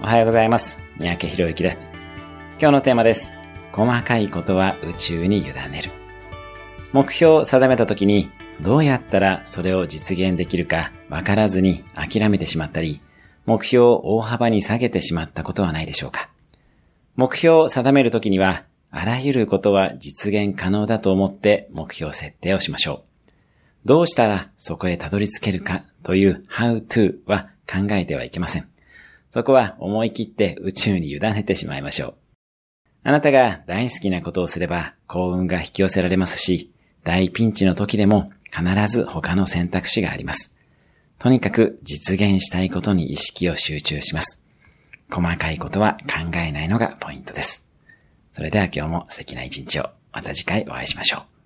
おはようございます。三宅博之です。今日のテーマです。細かいことは宇宙に委ねる。目標を定めた時に、どうやったらそれを実現できるかわからずに諦めてしまったり、目標を大幅に下げてしまったことはないでしょうか。目標を定めるときには、あらゆることは実現可能だと思って目標設定をしましょう。どうしたらそこへたどり着けるかという how to は考えてはいけません。そこは思い切って宇宙に委ねてしまいましょう。あなたが大好きなことをすれば幸運が引き寄せられますし、大ピンチの時でも必ず他の選択肢があります。とにかく実現したいことに意識を集中します。細かいことは考えないのがポイントです。それでは今日も素敵な一日を。また次回お会いしましょう。